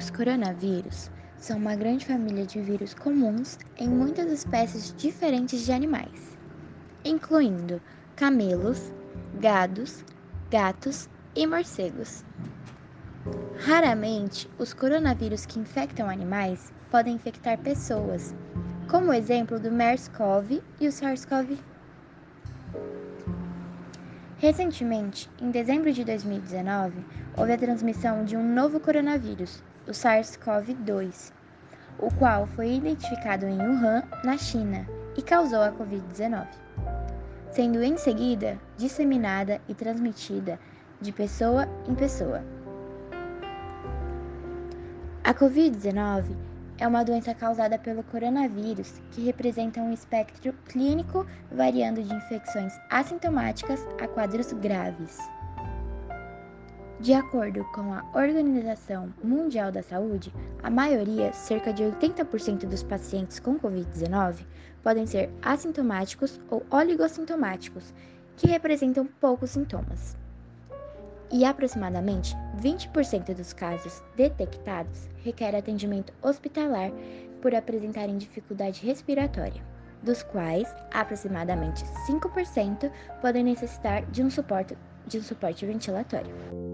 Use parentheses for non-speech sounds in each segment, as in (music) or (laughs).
Os coronavírus são uma grande família de vírus comuns em muitas espécies diferentes de animais, incluindo camelos, gados, gatos e morcegos. Raramente, os coronavírus que infectam animais podem infectar pessoas, como o exemplo do MERS-CoV e o SARS-CoV. Recentemente, em dezembro de 2019, houve a transmissão de um novo coronavírus, o SARS-CoV-2, o qual foi identificado em Wuhan, na China, e causou a Covid-19, sendo em seguida disseminada e transmitida de pessoa em pessoa. A Covid-19 é uma doença causada pelo coronavírus, que representa um espectro clínico variando de infecções assintomáticas a quadros graves. De acordo com a Organização Mundial da Saúde, a maioria, cerca de 80% dos pacientes com Covid-19, podem ser assintomáticos ou oligossintomáticos, que representam poucos sintomas. E aproximadamente 20% dos casos detectados requer atendimento hospitalar por apresentarem dificuldade respiratória, dos quais aproximadamente 5% podem necessitar de um suporte, de um suporte ventilatório.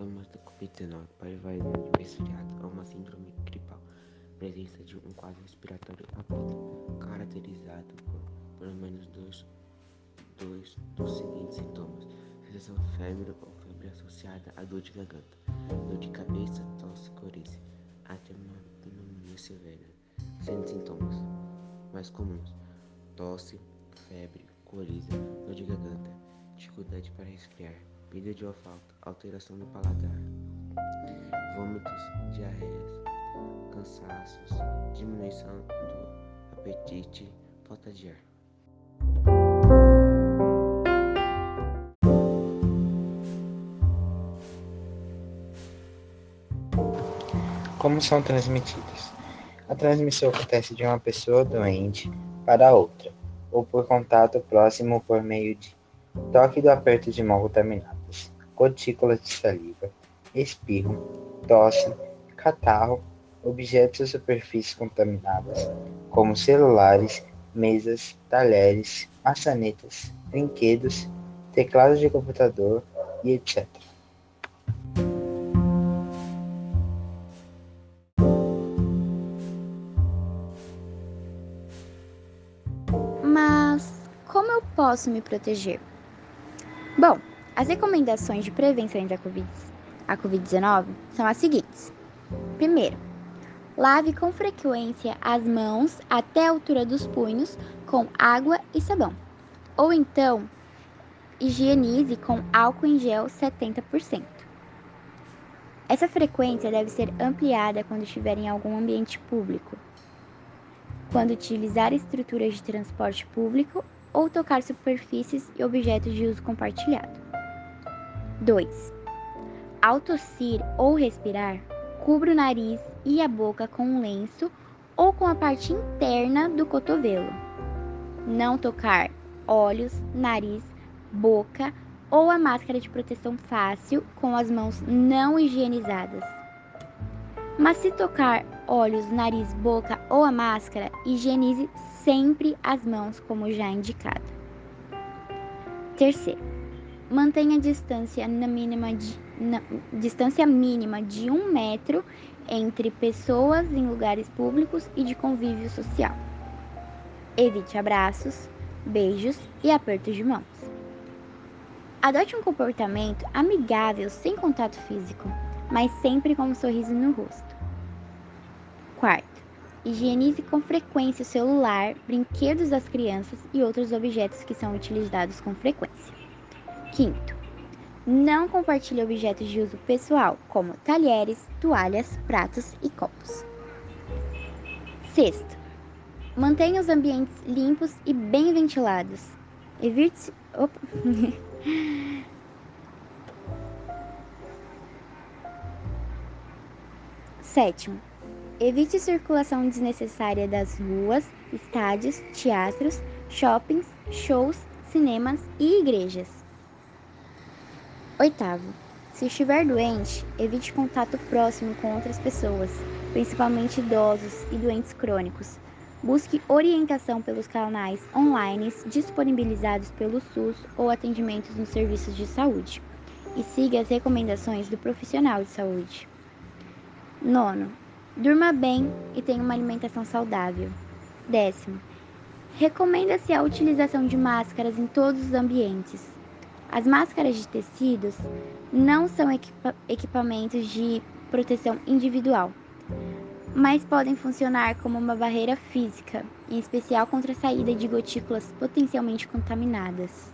Sintomas da Covid-19 podem variar de um resfriado a uma síndrome gripal. Presença de um quadro respiratório agudo, caracterizado por pelo menos dois, dois dos seguintes sintomas: sensação febre ou febre associada a dor de garganta, dor de cabeça, tosse, coriza, até uma pneumonia severa, sendo sintomas mais comuns: tosse, febre, coriza, dor de garganta, dificuldade para respirar perda de olfato, alteração no paladar, vômitos, diarreias, cansaços, diminuição do apetite, falta de ar. Como são transmitidas? A transmissão acontece de uma pessoa doente para outra, ou por contato próximo por meio de toque do aperto de mão contaminado gotículas de saliva, espirro, tosse, catarro, objetos ou superfícies contaminadas, como celulares, mesas, talheres, maçanetas, brinquedos, teclados de computador e etc. Mas como eu posso me proteger? Bom, as recomendações de prevenção da Covid-19 são as seguintes. Primeiro, lave com frequência as mãos até a altura dos punhos com água e sabão. Ou então, higienize com álcool em gel 70%. Essa frequência deve ser ampliada quando estiver em algum ambiente público, quando utilizar estruturas de transporte público ou tocar superfícies e objetos de uso compartilhado. 2. Ao tossir ou respirar, cubra o nariz e a boca com um lenço ou com a parte interna do cotovelo. Não tocar olhos, nariz, boca ou a máscara de proteção fácil com as mãos não higienizadas. Mas se tocar olhos, nariz, boca ou a máscara, higienize sempre as mãos, como já indicado. Terceiro, mantenha a distância, na mínima de, na, distância mínima de um metro entre pessoas em lugares públicos e de convívio social. Evite abraços, beijos e apertos de mãos. Adote um comportamento amigável sem contato físico, mas sempre com um sorriso no rosto. Quarto, higienize com frequência o celular, brinquedos das crianças e outros objetos que são utilizados com frequência. Quinto, não compartilhe objetos de uso pessoal, como talheres, toalhas, pratos e copos. Sexto, mantenha os ambientes limpos e bem ventilados. Evite. Opa. (laughs) Sétimo, evite circulação desnecessária das ruas estádios, teatros, shoppings, shows, cinemas e igrejas. Oitavo, se estiver doente, evite contato próximo com outras pessoas, principalmente idosos e doentes crônicos. Busque orientação pelos canais online disponibilizados pelo SUS ou atendimentos nos serviços de saúde. E siga as recomendações do profissional de saúde. Nono, durma bem e tenha uma alimentação saudável. Décimo, recomenda-se a utilização de máscaras em todos os ambientes. As máscaras de tecidos não são equipa equipamentos de proteção individual, mas podem funcionar como uma barreira física, em especial contra a saída de gotículas potencialmente contaminadas.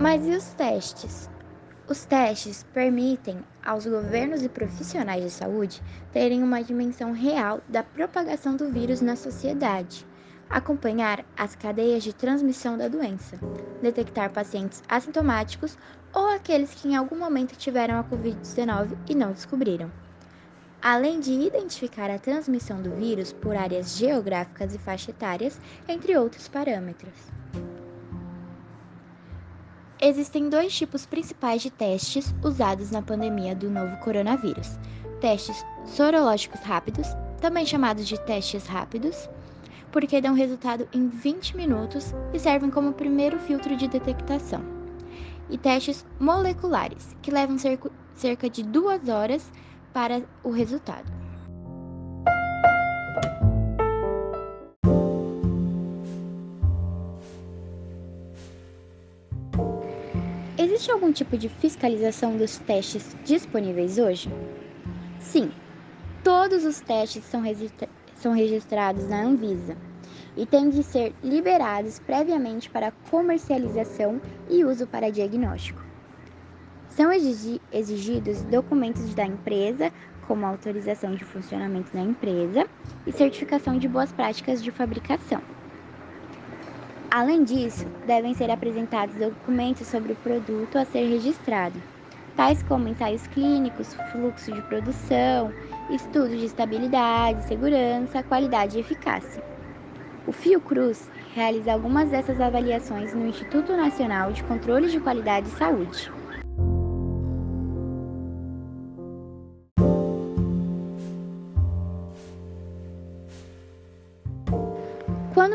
Mas e os testes? Os testes permitem aos governos e profissionais de saúde terem uma dimensão real da propagação do vírus na sociedade, acompanhar as cadeias de transmissão da doença, detectar pacientes assintomáticos ou aqueles que em algum momento tiveram a Covid-19 e não descobriram. Além de identificar a transmissão do vírus por áreas geográficas e faixa etárias, entre outros parâmetros. Existem dois tipos principais de testes usados na pandemia do novo coronavírus: testes sorológicos rápidos, também chamados de testes rápidos, porque dão resultado em 20 minutos e servem como primeiro filtro de detectação, e testes moleculares, que levam cerca de duas horas para o resultado. Existe algum tipo de fiscalização dos testes disponíveis hoje? Sim, todos os testes são, são registrados na Anvisa e têm de ser liberados previamente para comercialização e uso para diagnóstico. São exigidos documentos da empresa, como autorização de funcionamento da empresa e certificação de boas práticas de fabricação. Além disso, devem ser apresentados documentos sobre o produto a ser registrado, tais como ensaios clínicos, fluxo de produção, estudos de estabilidade, segurança, qualidade e eficácia. O Fiocruz realiza algumas dessas avaliações no Instituto Nacional de Controle de Qualidade e Saúde.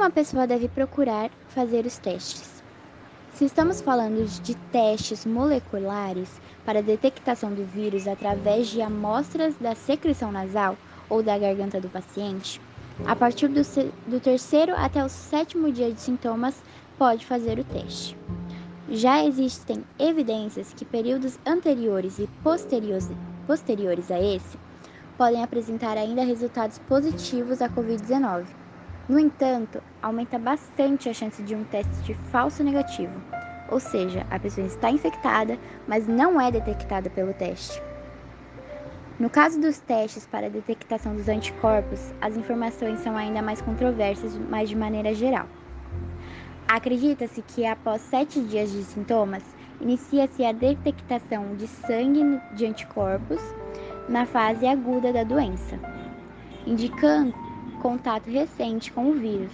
Uma pessoa deve procurar fazer os testes? Se estamos falando de testes moleculares para detectação do vírus através de amostras da secreção nasal ou da garganta do paciente, a partir do, do terceiro até o sétimo dia de sintomas, pode fazer o teste. Já existem evidências que períodos anteriores e posteriores, posteriores a esse podem apresentar ainda resultados positivos à Covid-19 no entanto, aumenta bastante a chance de um teste falso negativo, ou seja, a pessoa está infectada, mas não é detectada pelo teste. No caso dos testes para detectação dos anticorpos, as informações são ainda mais controversas, mas de maneira geral. Acredita-se que após sete dias de sintomas, inicia-se a detectação de sangue de anticorpos na fase aguda da doença, indicando contato recente com o vírus.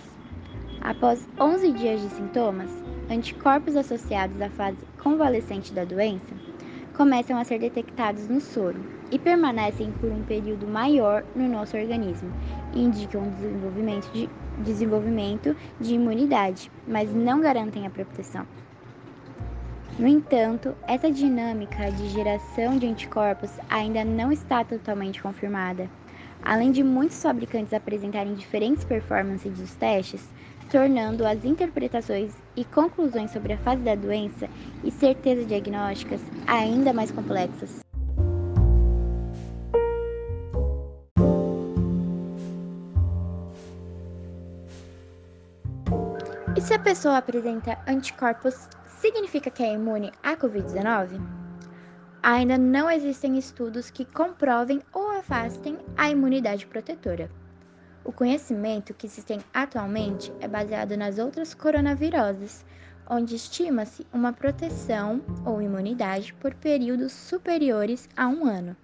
Após 11 dias de sintomas, anticorpos associados à fase convalescente da doença começam a ser detectados no soro e permanecem por um período maior no nosso organismo indicam desenvolvimento de, desenvolvimento de imunidade, mas não garantem a proteção. No entanto, essa dinâmica de geração de anticorpos ainda não está totalmente confirmada além de muitos fabricantes apresentarem diferentes performances dos testes, tornando as interpretações e conclusões sobre a fase da doença e certezas diagnósticas ainda mais complexas. E se a pessoa apresenta anticorpos, significa que é imune à Covid-19? Ainda não existem estudos que comprovem ou afastem a imunidade protetora. O conhecimento que se tem atualmente é baseado nas outras coronaviroses, onde estima-se uma proteção ou imunidade por períodos superiores a um ano.